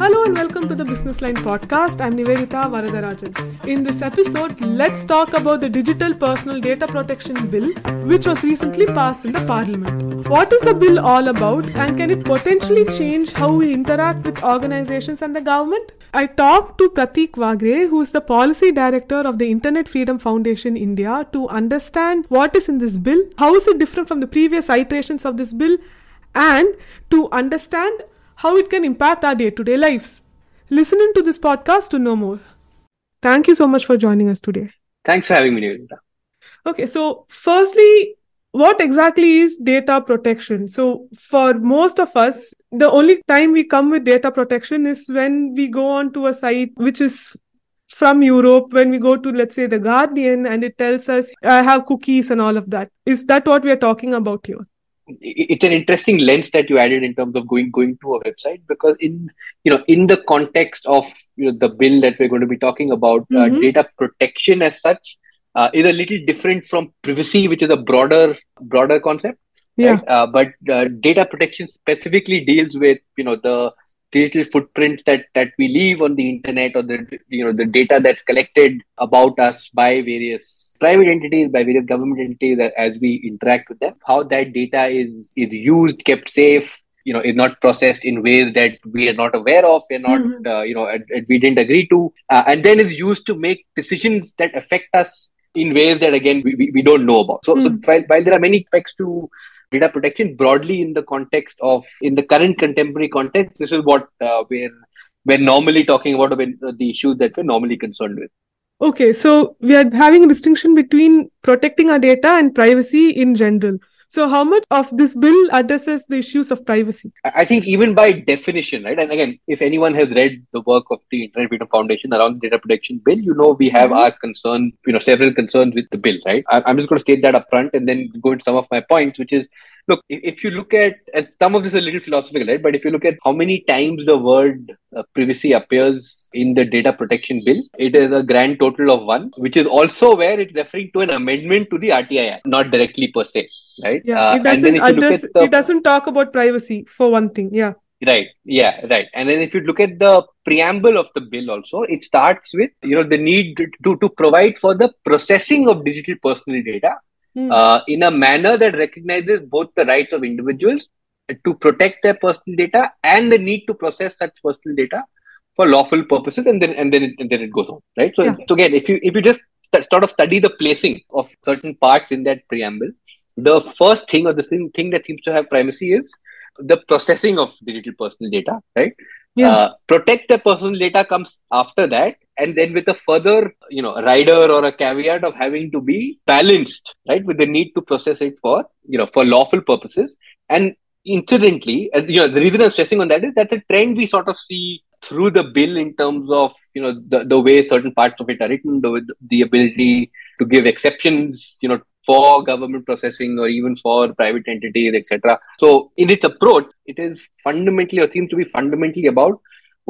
Hello and welcome to the Business Line podcast. I'm Nivedita Varadarajan. In this episode, let's talk about the Digital Personal Data Protection Bill, which was recently passed in the Parliament. What is the bill all about and can it potentially change how we interact with organizations and the government? I talked to Prateek Waghre, who is the Policy Director of the Internet Freedom Foundation India, to understand what is in this bill, how is it different from the previous iterations of this bill, and to understand how it can impact our day to day lives. Listen into this podcast to know more. Thank you so much for joining us today. Thanks for having me, Nivedita. Okay, so firstly, what exactly is data protection? So, for most of us, the only time we come with data protection is when we go on to a site which is from Europe, when we go to, let's say, The Guardian, and it tells us, I have cookies and all of that. Is that what we are talking about here? It's an interesting lens that you added in terms of going going to a website because in you know in the context of you know the bill that we're going to be talking about uh, mm-hmm. uh, data protection as such uh, is a little different from privacy which is a broader broader concept yeah right? uh, but uh, data protection specifically deals with you know the digital footprints that that we leave on the internet or the you know the data that's collected about us by various private entities, by various government entities as we interact with them, how that data is is used, kept safe, you know, is not processed in ways that we are not aware of, we're not, mm-hmm. uh, you know, we didn't agree to, uh, and then is used to make decisions that affect us in ways that again we, we, we don't know about. So, mm-hmm. so mm. while, while there are many aspects to data protection broadly in the context of in the current contemporary context, this is what uh, we're we're normally talking about when, the issues that we're normally concerned with. Okay, so we are having a distinction between protecting our data and privacy in general. So, how much of this bill addresses the issues of privacy? I think even by definition, right? And again, if anyone has read the work of the Internet Freedom Foundation around the data protection bill, you know we have mm-hmm. our concern, you know, several concerns with the bill, right? I'm just going to state that up front and then go into some of my points, which is look if you look at and some of this is a little philosophical right? But if you look at how many times the word uh, privacy appears in the data protection bill it is a grand total of one which is also where it's referring to an amendment to the rti act not directly per se right? Yeah uh, it doesn't address, the, it doesn't talk about privacy for one thing yeah. Right yeah right. And then if you look at the preamble of the bill also it starts with you know the need to to provide for the processing of digital personal data mm. uh, in a manner that recognizes both the rights of individuals to protect their personal data and the need to process such personal data for lawful purposes and then and then it, and then it goes on right so, yeah. so again if you if you just sort of study the placing of certain parts in that preamble the first thing or the thing, thing that seems to have primacy is the processing of digital personal data right yeah. Uh, protect the personal data comes after that and then with a further you know rider or a caveat of having to be balanced right with the need to process it for you know for lawful purposes and incidentally you know the reason i'm stressing on that is that's a trend we sort of see through the bill in terms of you know the, the way certain parts of it are written the, the ability to give exceptions you know for government processing or even for private entities, etc. So, in its approach, it is fundamentally or seems to be fundamentally about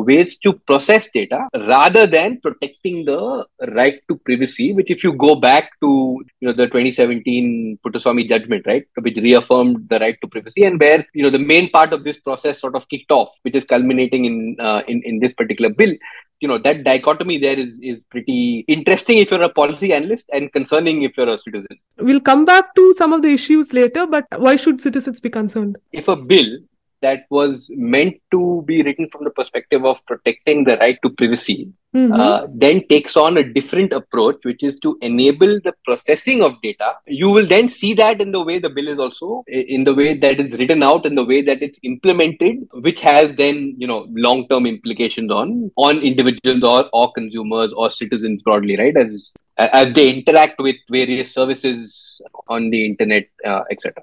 ways to process data rather than protecting the right to privacy which if you go back to you know the 2017 Puttaswamy judgment right which reaffirmed the right to privacy and where you know the main part of this process sort of kicked off which is culminating in uh, in in this particular bill. You know that dichotomy there is is pretty interesting if you're a policy analyst and concerning if you're a citizen. We'll come back to some of the issues later but why should citizens be concerned? If a bill that was meant to be written from the perspective of protecting the right to privacy mm-hmm. uh, then takes on a different approach which is to enable the processing of data. You will then see that in the way the bill is also in the way that it's written out in the way that it's implemented which has then you know long term implications on on individuals or, or consumers or citizens broadly right? As as they interact with various services on the internet uh, etc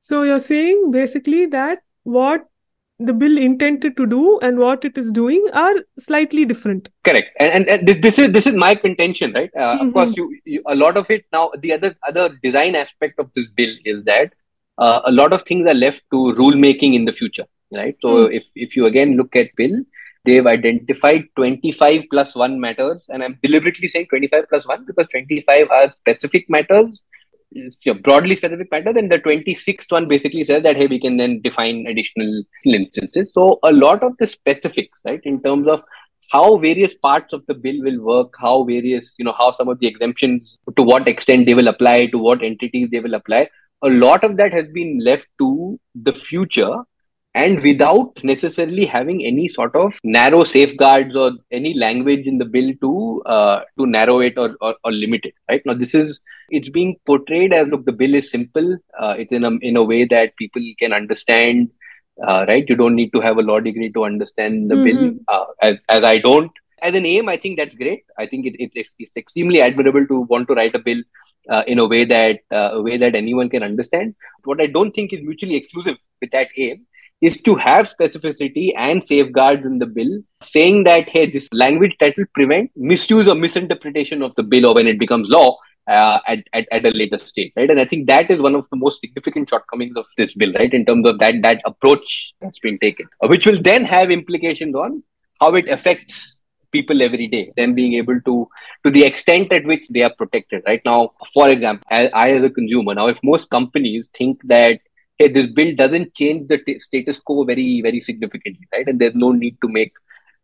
so you're saying basically that what the bill intended to do and what it is doing are slightly different correct and, and, and this is this is my contention right uh, mm-hmm. of course you, you, a lot of it now the other other design aspect of this bill is that uh, a lot of things are left to rule making in the future right so mm. if if you again look at bill they've identified 25 plus 1 matters and i'm deliberately saying 25 plus 1 because 25 are specific matters broadly specific matter, then the 26th one basically says that, hey, we can then define additional instances. So a lot of the specifics, right, in terms of how various parts of the bill will work, how various, you know, how some of the exemptions, to what extent they will apply, to what entities they will apply, a lot of that has been left to the future and without necessarily having any sort of narrow safeguards or any language in the bill to uh, to narrow it or, or, or, limit it right? Now this is it's being portrayed as look the bill is simple. Uh, it's in a, in a way that people can understand uh, right? You don't need to have a law degree to understand the mm-hmm. bill uh, as, as i don't. As an aim i think that's great. I think it, it's, it's extremely admirable to want to write a bill uh, in a way that uh, a way that anyone can understand. What i don't think is mutually exclusive with that aim is to have specificity and safeguards in the bill saying that, hey, this language that will prevent misuse or misinterpretation of the bill or when it becomes law uh, at, at, at a later stage, right? And I think that is one of the most significant shortcomings of this bill, right? In terms of that, that approach that's been taken, which will then have implications on how it affects people every day them being able to to the extent at which they are protected right now for example I, as a consumer now if most companies think that this bill doesn't change the t- status quo very, very significantly, right? And there's no need to make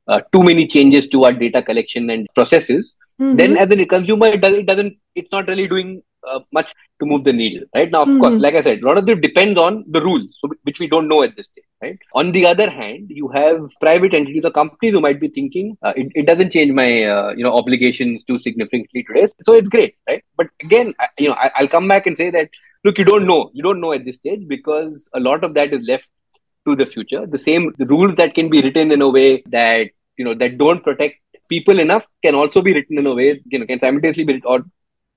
uh, too many changes to our data collection and processes. Mm-hmm. Then, as a consumer, it, does, it doesn't. It's not really doing uh, much to move the needle, right? Now, of mm-hmm. course, like I said, a lot of it depends on the rules, so, which we don't know at this stage, right? On the other hand, you have private entities or companies who might be thinking uh, it, it doesn't change my uh, you know obligations too significantly today, so it's great, right? But again, I, you know, I, I'll come back and say that look you don't know. You don't know at this stage because a lot of that is left to the future. The same the rules that can be written in a way that you know that don't protect people enough can also be written in a way you know can simultaneously be or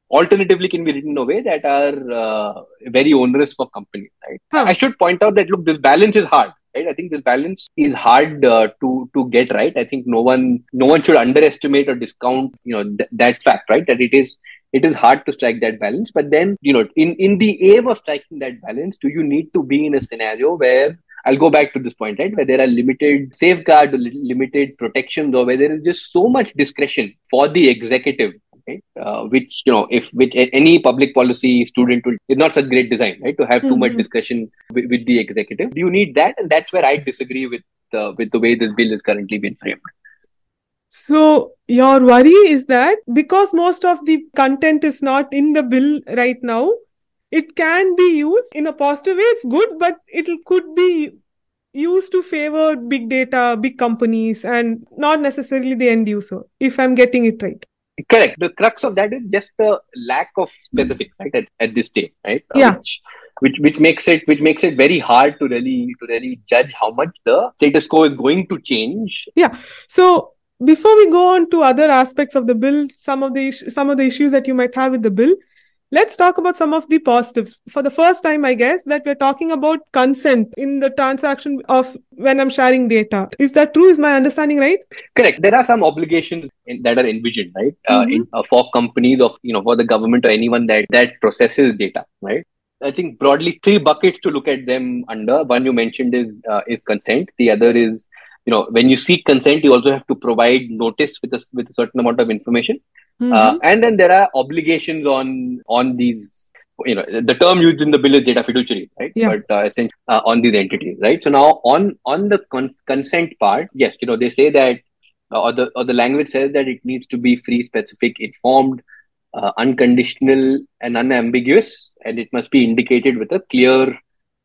alternatively can be written in a way that are uh, very onerous for companies right? Huh. i should point out that look this balance is hard right? I think this balance is hard uh, to to get right. I think no one no one should underestimate or discount you know th- that fact right? That it is it is hard to strike that balance but then you know in in the aim of striking that balance do you need to be in a scenario where I'll go back to this point, right? Where there are limited safeguards, limited protections, or where there is just so much discretion for the executive, right? Uh, which you know, if which any public policy student will, is not such great design, right? To have mm-hmm. too much mm-hmm. discretion with, with, the executive, do you need that? And that's where I disagree with uh, with the way this bill is currently being framed. So, your worry is that because most of the content is not in the bill right now, it can be used in a positive way. It's good, but it could be used to favor big data, big companies, and not necessarily the end user, if I'm getting it right. Correct. The crux of that is just the lack of specifics, right, at, at this stage, right? Uh, yeah. Which, which which makes it which makes it very hard to really to really judge how much the status quo is going to change. Yeah. So before we go on to other aspects of the bill some of the some of the issues that you might have with the bill let's talk about some of the positives. For the first time i guess that we're talking about consent in the transaction of when i'm sharing data. Is that true? Is my understanding right? Correct. There are some obligations in, that are envisioned right? Uh, mm-hmm. in, uh, for companies of you know for the government or anyone that that processes data right? I think broadly three buckets to look at them under. One you mentioned is uh, is consent. The other is you know when you seek consent you also have to provide notice with a, with a certain amount of information mm-hmm. uh, and then there are obligations on on these you know the term used in the bill is data fiduciary right yeah. but uh, i think uh, on these entities right so now on on the con- consent part yes you know they say that uh, or the or the language says that it needs to be free specific informed uh, unconditional and unambiguous and it must be indicated with a clear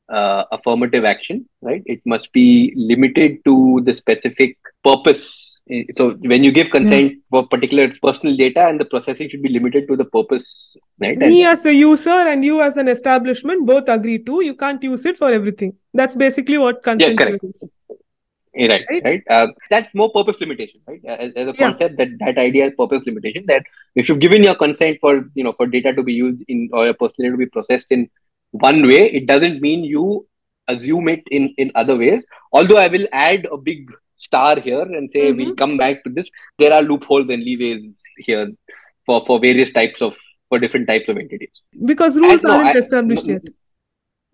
uh, affirmative action, right? It must be limited to the specific purpose. So when you give consent yeah. for particular personal data, and the processing should be limited to the purpose, right? Me as a user and you as an establishment both agree to. You can't use it for everything. That's basically what consent yeah, is. Right, right. right? Uh, that's more purpose limitation, right? As, as a yeah. concept, that that idea is purpose limitation. That if you've given your consent for you know for data to be used in or your personal data to be processed in one way it doesn't mean you assume it in in other ways. Although i will add a big star here and say mm-hmm. we'll come back to this there are loopholes and leeways here for for various types of for different types of entities. Because rules and aren't no, established I, yet.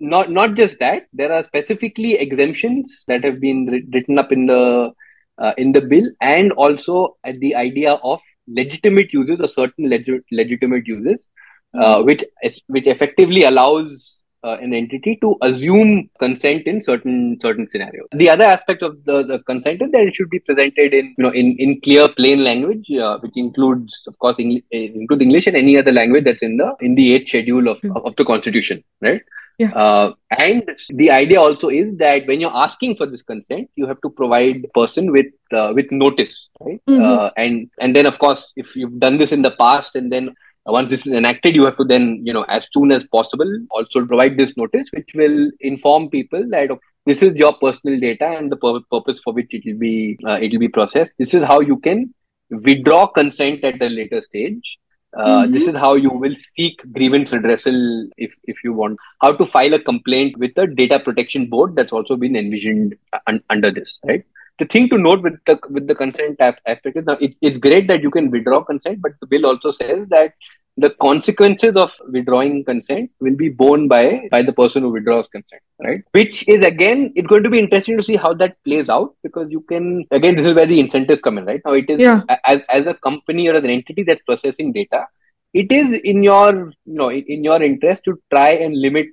Not not just that. There are specifically exemptions that have been written up in the uh, in the bill and also at the idea of legitimate uses or certain leg- legitimate uses uh, which which effectively allows uh, an entity to assume consent in certain certain scenarios. The other aspect of the, the consent is that it should be presented in you know in, in clear plain language, uh, which includes of course English, include English and any other language that's in the in the eighth schedule of, of, of the constitution, right? Yeah. Uh, and the idea also is that when you're asking for this consent, you have to provide the person with uh, with notice, right? Mhm. Uh, and and then of course, if you've done this in the past, and then once this is enacted, you have to then you know as soon as possible also provide this notice, which will inform people that this is your personal data and the pur- purpose for which it will be uh, it will be processed. This is how you can withdraw consent at a later stage. Uh, Mhm. This is how you will seek grievance redressal if if you want. How to file a complaint with the data protection board that's also been envisioned un- under this, right? The thing to note with the with the consent aspect is now it, it's great that you can withdraw consent, but the bill also says that the consequences of withdrawing consent will be borne by by the person who withdraws consent right which is again it's going to be interesting to see how that plays out because you can again this is where the incentives come in right now it is Yeah. as, as a company or as an entity that's processing data it is in your you know in, in your interest to try and limit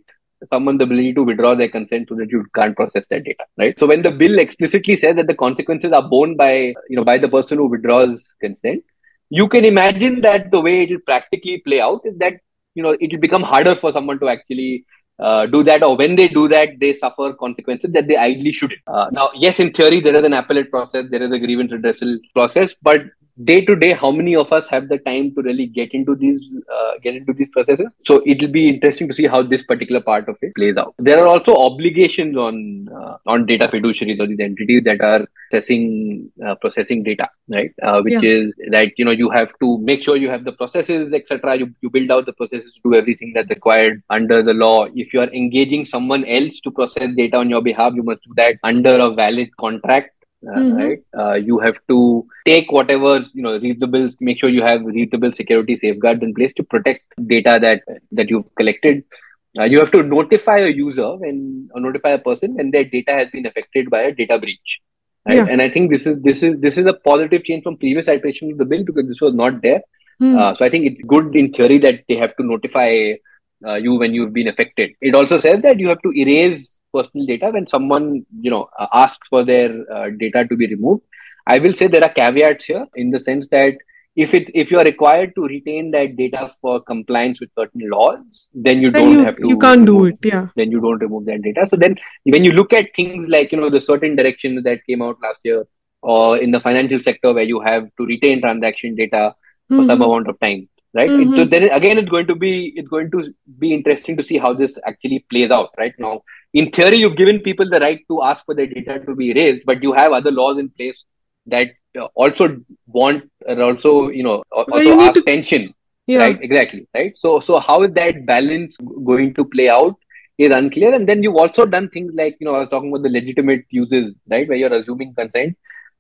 someone's ability to withdraw their consent so that you can't process that data right? So when the bill explicitly says that the consequences are borne by you know by the person who withdraws consent you can imagine that the way it will practically play out is that you know it will become harder for someone to actually uh, do that or when they do that they suffer consequences that they ideally shouldn't. Uh, now yes in theory there is an appellate process there is a grievance redressal process but day to day how many of us have the time to really get into these uh, get into these processes? So it will be interesting to see how this particular part of it plays out. There are also obligations on uh, on data fiduciaries or these entities that are processing uh, processing data right? Uh, which Yeah. is that you know you have to make sure you have the processes etc you, you build out the processes to do everything that's required under the law. If you are engaging someone else to process data on your behalf you must do that under a valid contract uh, Mhm. right uh, you have to take whatever you know reasonable make sure you have reasonable security safeguards in place to protect data that that you've collected uh, you have to notify a user when or notify a person when their data has been affected by a data breach right Yeah. and i think this is this is this is a positive change from previous iteration of the bill because this was not there Hmm. uh, so I think it's good in theory that they have to notify uh, you when you've been affected. It also says that you have to erase personal data when someone you know uh, asks for their uh, data to be removed. I will say there are caveats here in the sense that if it if you are required to retain that data for compliance with certain laws, then you then don't you, have to. you can't do it. Yeah. Then you don't remove that data. So then, when you look at things like you know the certain directions that came out last year, or in the financial sector where you have to retain transaction data for some Mhm. amount of time right? Mhm. so then again it's going to be it's going to be interesting to see how this actually plays out right? Now in theory you've given people the right to ask for their data to be erased but you have other laws in place that uh, also want or also you know al- Well, you also ask to- tension Yeah. right? Exactly right? So so how is that balance going to play out is unclear. And then you've also done things like you know i was talking about the legitimate uses right? Where you're assuming consent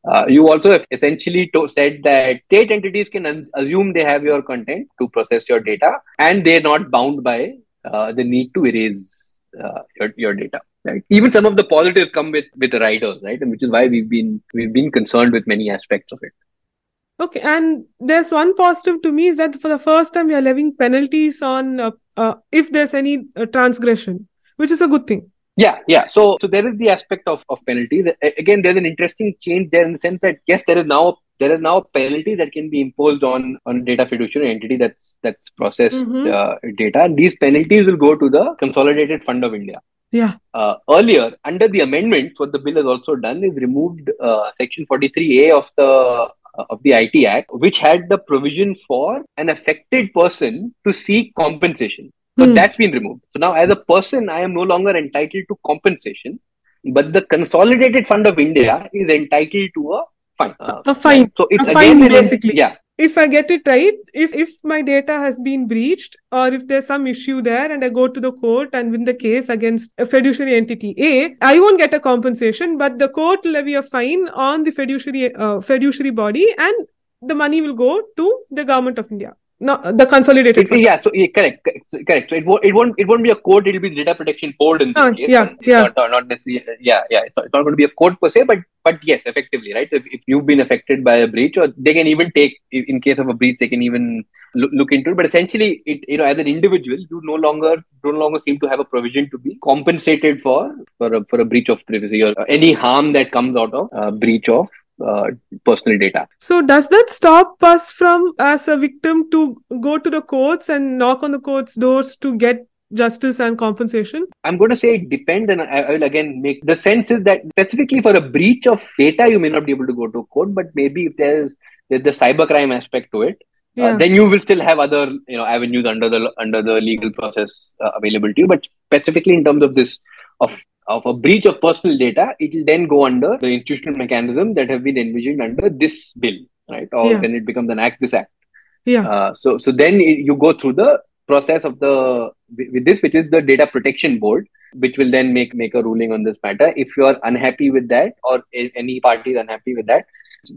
uh, you also have essentially said that state entities can assume they have your content to process your data and they're not bound by uh, the need to erase uh, your, your data right? Even some of the positives come with with riders right? And which is why we've been we've been concerned with many aspects of it. Okay, and there's one positive to me is that for the first time we are levying penalties on uh, uh, if there's any uh, transgression, which is a good thing. Yeah, yeah. So, so there is the aspect of, of penalty. Again, there's an interesting change there in the sense that yes, there is now there is now a penalty that can be imposed on on data fiduciary entity that's that's processed Mhm. uh, data, and these penalties will go to the Consolidated Fund of India. Yeah. Uh, earlier, under the amendments, what the bill has also done is removed uh, Section 43A of the uh, of the IT Act, which had the provision for an affected person to seek compensation. So Hmm. that's been removed. So now, as a person, I am no longer entitled to compensation, but the Consolidated Fund of India is entitled to a fine. Uh, A fine. So it's A again fine, basically. Yeah, If I get it right, if if my data has been breached or if there's some issue there and I go to the court and win the case against a fiduciary entity A, I won't get a compensation, but the court will levy a fine on the fiduciary uh, fiduciary body and the money will go to the government of India. No, the consolidated. It, yeah, so yeah, correct, correct. So it won't, it won't, it won't be a code. It'll be data protection board in this Ah, case. yeah, yeah. Not, not, not necessarily. Yeah, yeah. It's not, it's not going to be a code per se, but but yes, effectively, right. If, if you've been affected by a breach, or they can even take, in in case of a breach, they can even look, look into it. But essentially, it you know, as an individual, you no longer no longer seem to have a provision to be compensated for for a, for a breach of privacy or any harm that comes out of uh, breach of uh, personal data. So does that stop us from, as a victim, to go to the courts and knock on the courts' doors to get justice and compensation? I'm going to say it depends, and I, I will again make the sense is that specifically for a breach of data, you may not be able to go to court, but maybe if there's there's the cybercrime aspect to it, Yeah. uh, then you will still have other you know avenues under the under the legal process uh, available to you. But specifically in terms of this of of a breach of personal data, it will then go under the institutional mechanism that have been envisioned under this bill, right? Or Yeah. when it becomes an act, this act. yeah. Uh, so so then it- you go through the process of the with with this, which is the data protection board, which will then make make a ruling on this matter. If you are unhappy with that, or any party is unhappy with that,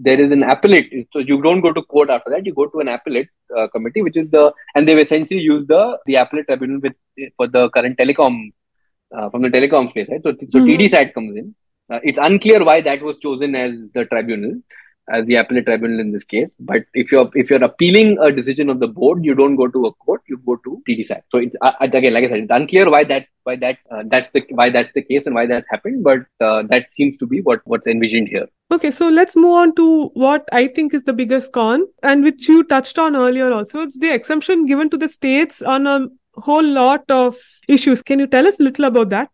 there is an appellate. So you don't go to court after that. You go to an appellate uh, committee, which is the and they've essentially used the the appellate tribunal with for the current telecom uh, from the telecom space, right? So so Mhm. TDSAT comes in. Uh, it's unclear why that was chosen as the tribunal as the appellate tribunal in this case. But if you're if you're appealing a decision of the board, you don't go to a court, you go to TDSAT. So it's uh, again, like I said, it's unclear why that why that uh, that's the why that's the case and why that happened. But uh, that seems to be what what's envisioned here. Okay, so let's move on to what I think is the biggest con, and which you touched on earlier also. It's the exemption given to the states on a whole lot of issues. Can you tell us a little about that?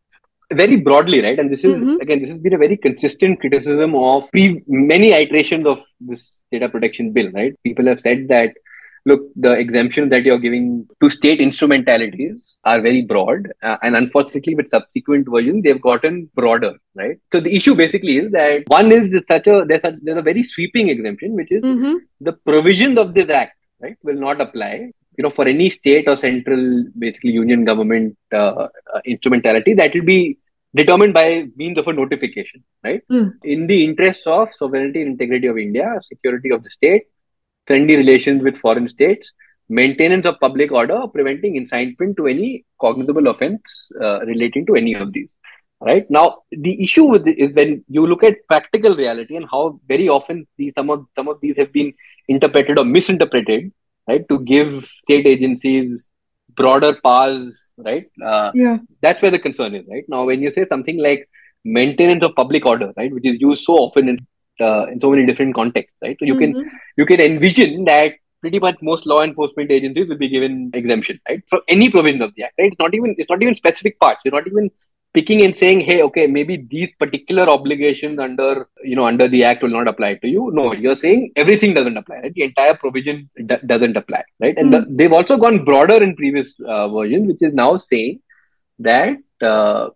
Very broadly, right? And this is Mhm. again, this has been a very consistent criticism of pre- many iterations of this data protection bill, right? People have said that look, the exemptions that you're giving to state instrumentalities are very broad, uh, and unfortunately, with subsequent versions, they've gotten broader, right? So the issue basically is that one is there's such a there's a there's a very sweeping exemption, which is Mm-hmm. the provisions of this act, right, will not apply. You know, for any state or central, basically union government uh, uh, instrumentality, that will be determined by means of a notification, right? Mm. In the interest of sovereignty and integrity of India, security of the state, friendly relations with foreign states, maintenance of public order, or preventing incitement to any cognizable offense uh, relating to any of these. Right now, the issue with it is when you look at practical reality and how very often these some of some of these have been interpreted or misinterpreted, right, to give state agencies broader powers, right? Uh, Yeah. that's where the concern is, right? Now, when you say something like maintenance of public order, right, which is used so often in uh, in so many different contexts, right? So you can Mhm. you can envision that pretty much most law enforcement agencies will be given exemption, right, for any provision of the act, right? It's not even it's not even specific parts. You're not even picking and saying, hey, okay, maybe these particular obligations under you know under the act will not apply to you. No, you're saying everything doesn't apply. Right? The entire provision d- doesn't apply, right? And the, they've also gone broader in previous uh, versions, which is now saying that uh,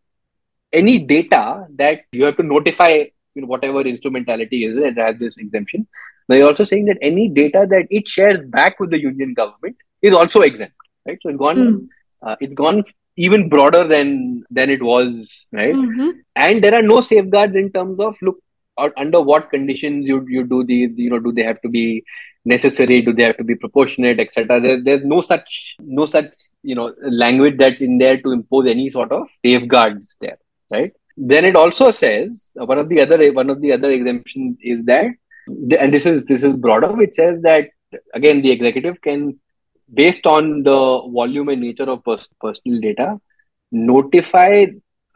any data that you have to notify you know, whatever instrumentality is it has this exemption. Now you're also saying that any data that it shares back with the union government is also exempt, right? So it's gone, Mm. uh, it's gone even broader than than it was, right? Mhm. And there are no safeguards in terms of look or under what conditions you you do these, you know, do they have to be necessary? Do they have to be proportionate, etc. There, there's no such no such you know language that's in there to impose any sort of safeguards there, right? Then it also says one of the other one of the other exemptions is that, and this is this is broader, which says that again the executive can, based on the volume and nature of pers- personal data, notify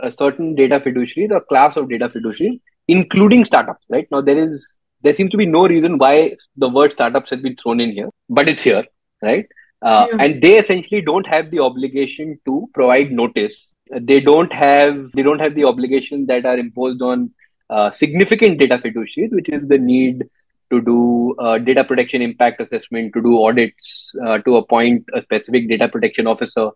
a certain data fiduciary, the class of data fiduciary, including startups. Right now, there is there seems to be no reason why the word startups has been thrown in here, but it's here, right? Uh, Yeah. And they essentially don't have the obligation to provide notice. They don't have they don't have the obligation that are imposed on uh, significant data fiduciaries, which is the need to do uh, data protection impact assessment, to do audits, uh, to appoint a specific data protection officer,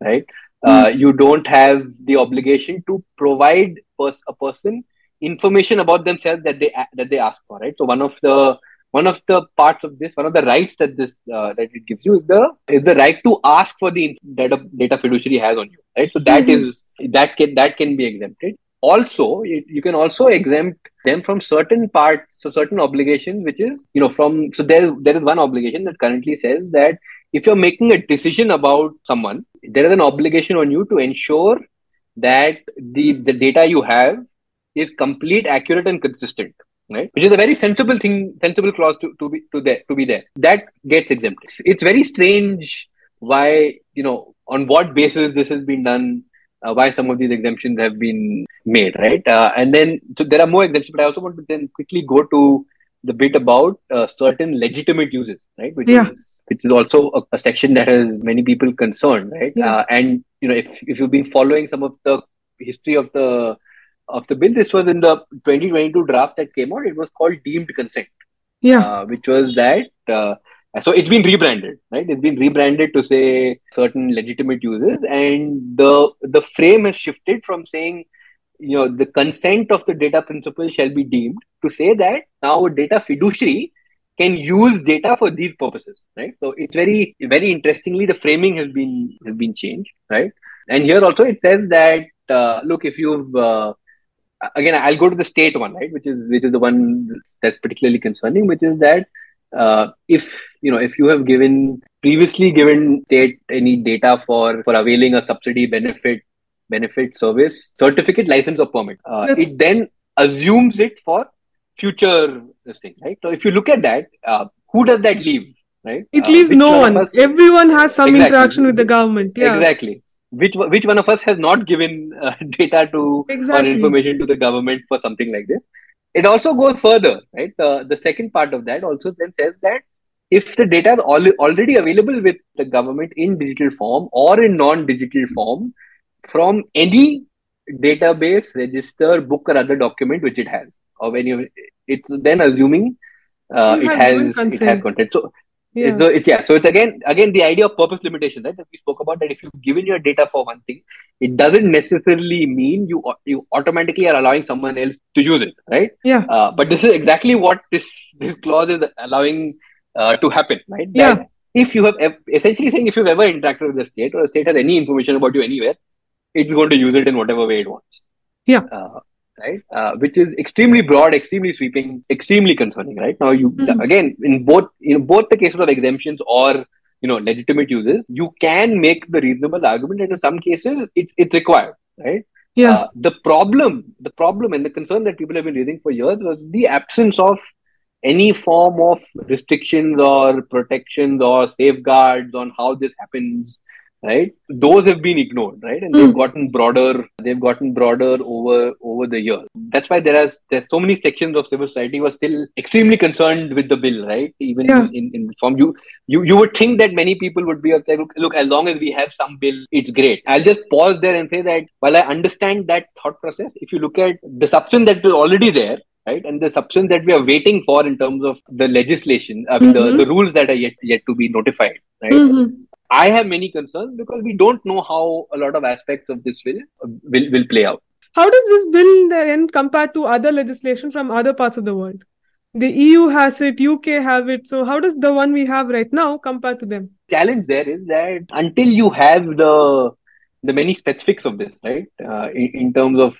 right? Uh, you don't have the obligation to provide pers- a person information about themselves that they that they ask for, right? So one of the one of the parts of this, one of the rights that this uh, that it gives you is the is the right to ask for the data data fiduciary has on you, right? So that Mhm. is that can that can be exempted. Also, you, you can also exempt them from certain parts, so certain obligations, which is you know from so there there is one obligation that currently says that if you're making a decision about someone, there is an obligation on you to ensure that the, the data you have is complete, accurate, and consistent. Right, which is a very sensible thing, sensible clause to, to be to there to be there. That gets exempted. It's, it's very strange why you know on what basis this has been done, uh, why some of these exemptions have been made, right? Uh, and then so there are more exemptions, but I also want to then quickly go to the bit about uh, certain legitimate uses, right? Which yeah. is which is also a, a, section that has many people concerned, right? Yeah. Uh, and you know, if if you've been following some of the history of the of the bill, this was in the 2022 draft that came out. It was called deemed consent, Yeah. uh, which was that. So it's been rebranded, right? It's been rebranded to say certain legitimate uses, and the the frame has shifted from saying you know the consent of the data principal shall be deemed to say that now a data fiduciary can use data for these purposes right? So it's very very interestingly the framing has been has been changed right? And here also it says that uh, look if you've uh, again i'll go to the state one right? Which is which is the one that's particularly concerning which is that uh, if you know if you have given previously given state any data for for availing a subsidy benefit benefit service certificate license or permit uh, it then assumes it for future this thing right so if you look at that uh, who does that leave right It Uh, leaves no one. us- Everyone has some Exactly. interaction with the government. Yeah. exactly which one- which one of us has not given uh, data to Exactly. or information to the government for something like this it also goes further right? Uh, the second part of that also then says that if the data is al- already available with the government in digital form or in non-digital form from any database register book or other document which it has of any of it, it's then assuming uh, it has it has content. So Yeah. so it's yeah. So it's again again the idea of purpose limitation, right? That we spoke about that if you've given your data for one thing, it doesn't necessarily mean you you automatically are allowing someone else to use it, right? Yeah. Uh, but this is exactly what this this clause is allowing uh, to happen, right? Yeah. If you have essentially saying if you've ever interacted with the state or the state has any information about you anywhere, it's going to use it in whatever way it wants. Yeah. Uh, right uh, which is extremely broad extremely sweeping extremely concerning right now you Mhm. again in both in both the cases of exemptions or you know legitimate uses you can make the reasonable argument and in some cases it's it's required right Yeah. uh, the problem the problem and the concern that people have been raising for years was the absence of any form of restrictions or protections or safeguards on how this happens right those have been ignored right and they've Hmm. gotten broader they've gotten broader over over the years that's why there are there's so many sections of civil society who are still extremely concerned with the bill right even Yeah. in in form you you you would think that many people would be like look, look as long as we have some bill it's great i'll just pause there and say that while i understand that thought process if you look at the substance that is already there right and the substance that we are waiting for in terms of the legislation uh, Mhm. the, the rules that are yet yet to be notified right Mhm. I have many concerns because we don't know how a lot of aspects of this will will, will play out. How does this bill then compare to other legislation from other parts of the world? The EU has it, UK have it. So how does the one we have right now compare to them? Challenge there is that until you have the the many specifics of this, right, uh, in, in terms of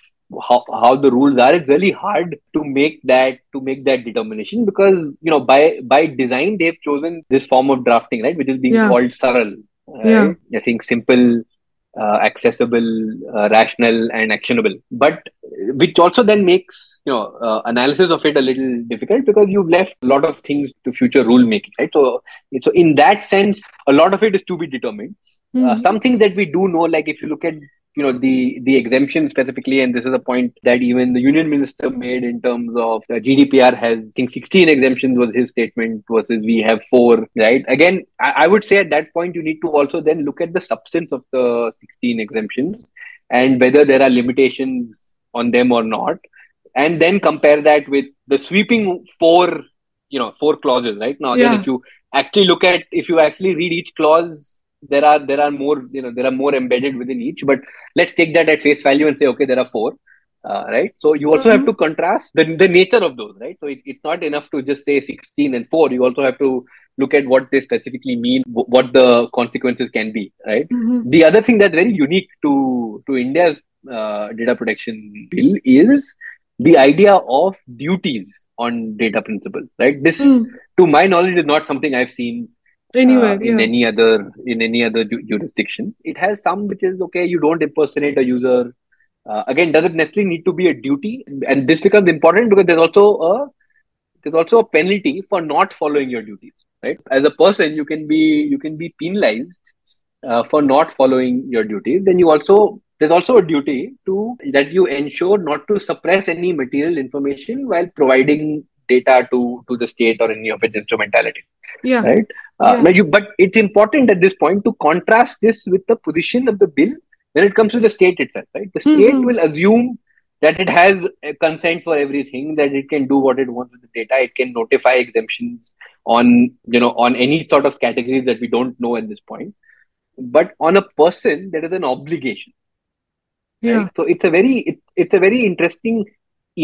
how, how the rules are, it's really hard to make that to make that determination because you know by by design they've chosen this form of drafting, right, which is being Yeah. called saral. Right? Yeah. I think simple, uh, accessible, uh, rational, and actionable. But which also then makes you know uh, analysis of it a little difficult because you've left a lot of things to future rulemaking, right? So, so in that sense, a lot of it is to be determined. Uh, Mhm. some things that we do know, like if you look at you know the the exemption specifically, and this is a point that even the union minister made in terms of uh, GDPR has I think 16 exemptions was his statement versus we have four, right? Again, I, I would say at that point you need to also then look at the substance of the 16 exemptions and whether there are limitations on them or not, and then compare that with the sweeping four, you know, four clauses, right? Now, again, Yeah. if you actually look at if you actually read each clause there are there are more you know there are more embedded within each but let's take that at face value and say okay there are four uh, right so you also have Mhm. to contrast the, the nature of those right so it, it's not enough to just say 16 and 4 you also have to look at what they specifically mean wh- what the consequences can be right Mhm. the other thing that's very unique to to india's uh, data protection bill is the idea of duties on data principals right this Mm. to my knowledge is not something i've seen anywhere uh, in yeah. any other in any other ju- jurisdiction. It has some which is okay. You don't impersonate a user. Uh, again, doesn't necessarily need to be a duty, and this becomes important because there's also a there's also a penalty for not following your duties. Right, as a person, you can be you can be penalized uh, for not following your duties. Then you also there's also a duty to that you ensure not to suppress any material information while providing data to to the state or any of its instrumentality yeah right uh, Yeah. but, you, but it's important at this point to contrast this with the position of the bill when it comes to the state itself right the state Mhm. will assume that it has a consent for everything that it can do what it wants with the data it can notify exemptions on you know on any sort of categories that we don't know at this point but on a person there is an obligation yeah right? So it's a very it, it's a very interesting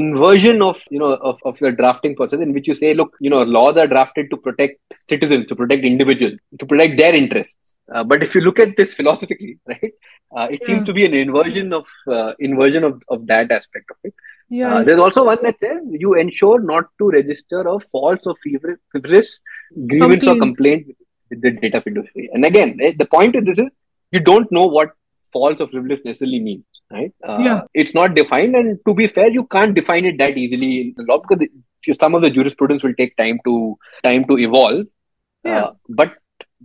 inversion of you know of, of the drafting process in which you say, look, you know, laws are drafted to protect citizens, to protect individuals, to protect their interests. Uh, but if you look at this philosophically, right, uh, it Yeah. seems to be an inversion of uh, inversion of, of that aspect of it. yeah Uh, there's also one that says you ensure not to register a false or frivolous grievance or complaint with the data fiduciary. And again, eh, the point of this is you don't know what false or frivolous necessarily means, right? Uh, Yeah. It's not defined, and to be fair, you can't define it that easily in the law because some of the jurisprudence will take time to time to evolve. Yeah. Uh, but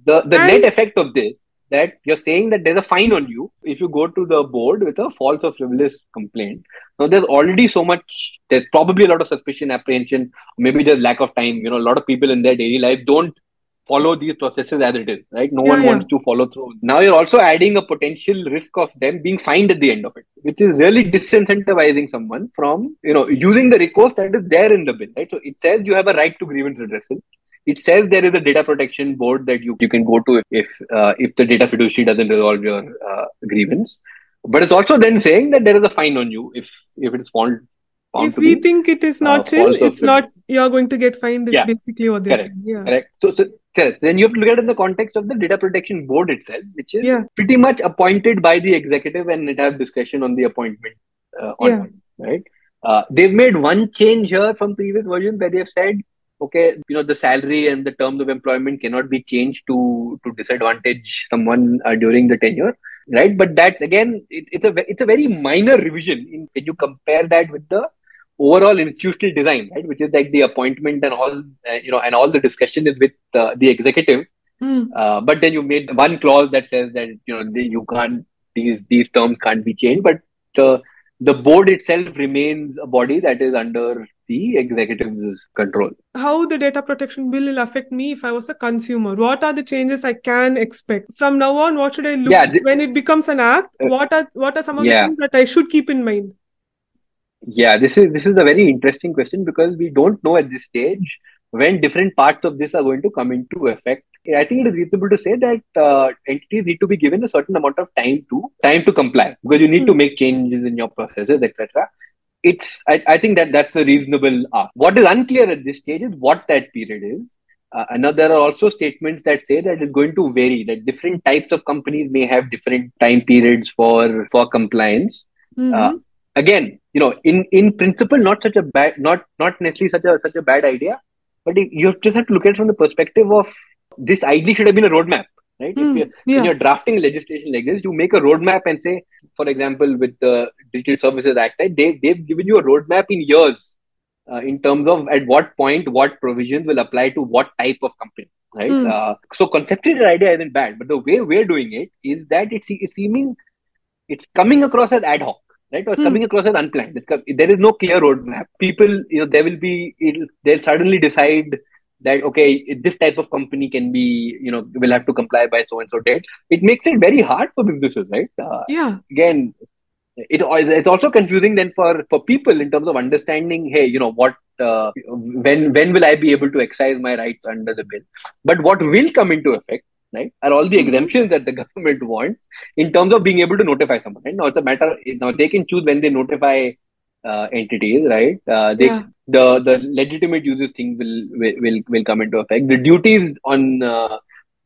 the the And- net effect of this that you're saying that there's a fine on you if you go to the board with a false or frivolous complaint. Now there's already so much. There's probably a lot of suspicion, apprehension. Maybe there's lack of time. You know, a lot of people in their daily life don't follow these processes as it is. Right? No Yeah, one yeah. wants to follow through. Now you're also adding a potential risk of them being fined at the end of it, which is really disincentivizing someone from you know using the recourse that is there in the bill. Right? So it says you have a right to grievance redressal it says there is a data protection board that you, you can go to if uh, if the data fiduciary doesn't resolve your uh, grievance but it's also then saying that there is a fine on you if if it's found if we be think it is not uh, chill it's not you're going to get fined is Yeah. basically what they're Correct. saying yeah correct so, so correct. then you have to look at it in the context of the data protection board itself which is Yeah. pretty much appointed by the executive and it have discretion on the appointment uh, on Yeah. right uh, they've made one change here from previous version where they've said okay you know the salary and the terms of employment cannot be changed to to disadvantage someone uh, during the tenure right but that again it, it's a it's a very minor revision in when you compare that with the overall institutional design right which is like the appointment and all uh, you know and all the discussion is with uh, the executive uh, but then you made one clause that says that you know you can't these these terms can't be changed but the the board itself remains a body that is under the executive's control how the data protection bill will affect me if I was a consumer. What are the changes I can expect from now on? What should I look Yeah, th- when it becomes an act? Uh, what are what are some of the things that I should keep in mind? Yeah, this is this is a very interesting question because we don't know at this stage when different parts of this are going to come into effect. I think it is reasonable to say that uh, entities need to be given a certain amount of time to time to comply because you need to Hmm. make changes in your processes, etc. It's I, I think that that's a reasonable ask. What is unclear at this stage is what that period is. Uh, and now there are also statements that say that it's going to vary. That different types of companies may have different time periods for for compliance Mhm. Uh, again you know in in principle not such a bad not not necessarily such a such a bad idea but you just have to look at it from the perspective of this ideally should have been a roadmap right Hmm. if you're, yeah. when you're drafting legislation like this you make a roadmap and say for example with the digital services act right, they, they've given you a roadmap in years uh, in terms of at what point what provisions will apply to what type of company right Hmm. uh, so conceptually the idea isn't bad but the way we're doing it is that it's, it's seeming it's coming across as ad hoc right? Or Hmm. coming across as unplanned. There is no clear roadmap. People you know there will be it'll, they'll suddenly decide that okay this type of company can be you know will have to comply by so and so date. It makes it very hard for businesses right? Uh, yeah. again it it's also confusing then for for people in terms of understanding hey you know what uh, when when will i be able to exercise my rights under the bill? But what will come into effect right? Are all the exemptions that the government wants in terms of being able to notify someone right? Now it's a matter now they can choose when they notify uh, entities right? Uh, they Yeah. the the legitimate users thing will will will, come into effect. The duties on uh,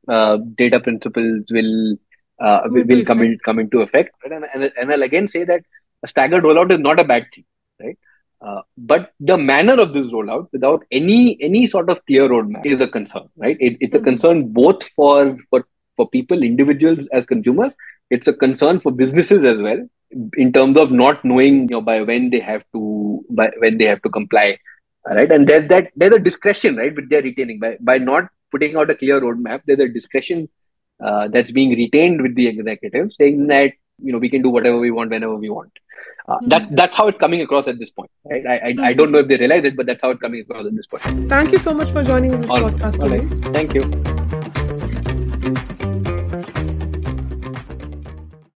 uh, data principals will uh, Come will, into will come in, come into effect. Right? and, and, and I'll again say that a staggered rollout is not a bad thing right Uh, but the manner of this rollout, without any any sort of clear roadmap, is a concern, right? It, it's a Mhm. concern both for for for people, individuals as consumers. It's a concern for businesses as well, in terms of not knowing you know by when they have to by when they have to comply, right? And there's that there's a discretion, right, which they're retaining by by not putting out a clear roadmap. There's a discretion uh, that's being retained with the executive, saying that you know we can do whatever we want whenever we want. Uh, hmm. that that's how it's coming across at this point. Right? I, I, I, hmm. don't know if they realize it, but that's how it's coming across at this point. Thank you so much for joining this all podcast. Thank you.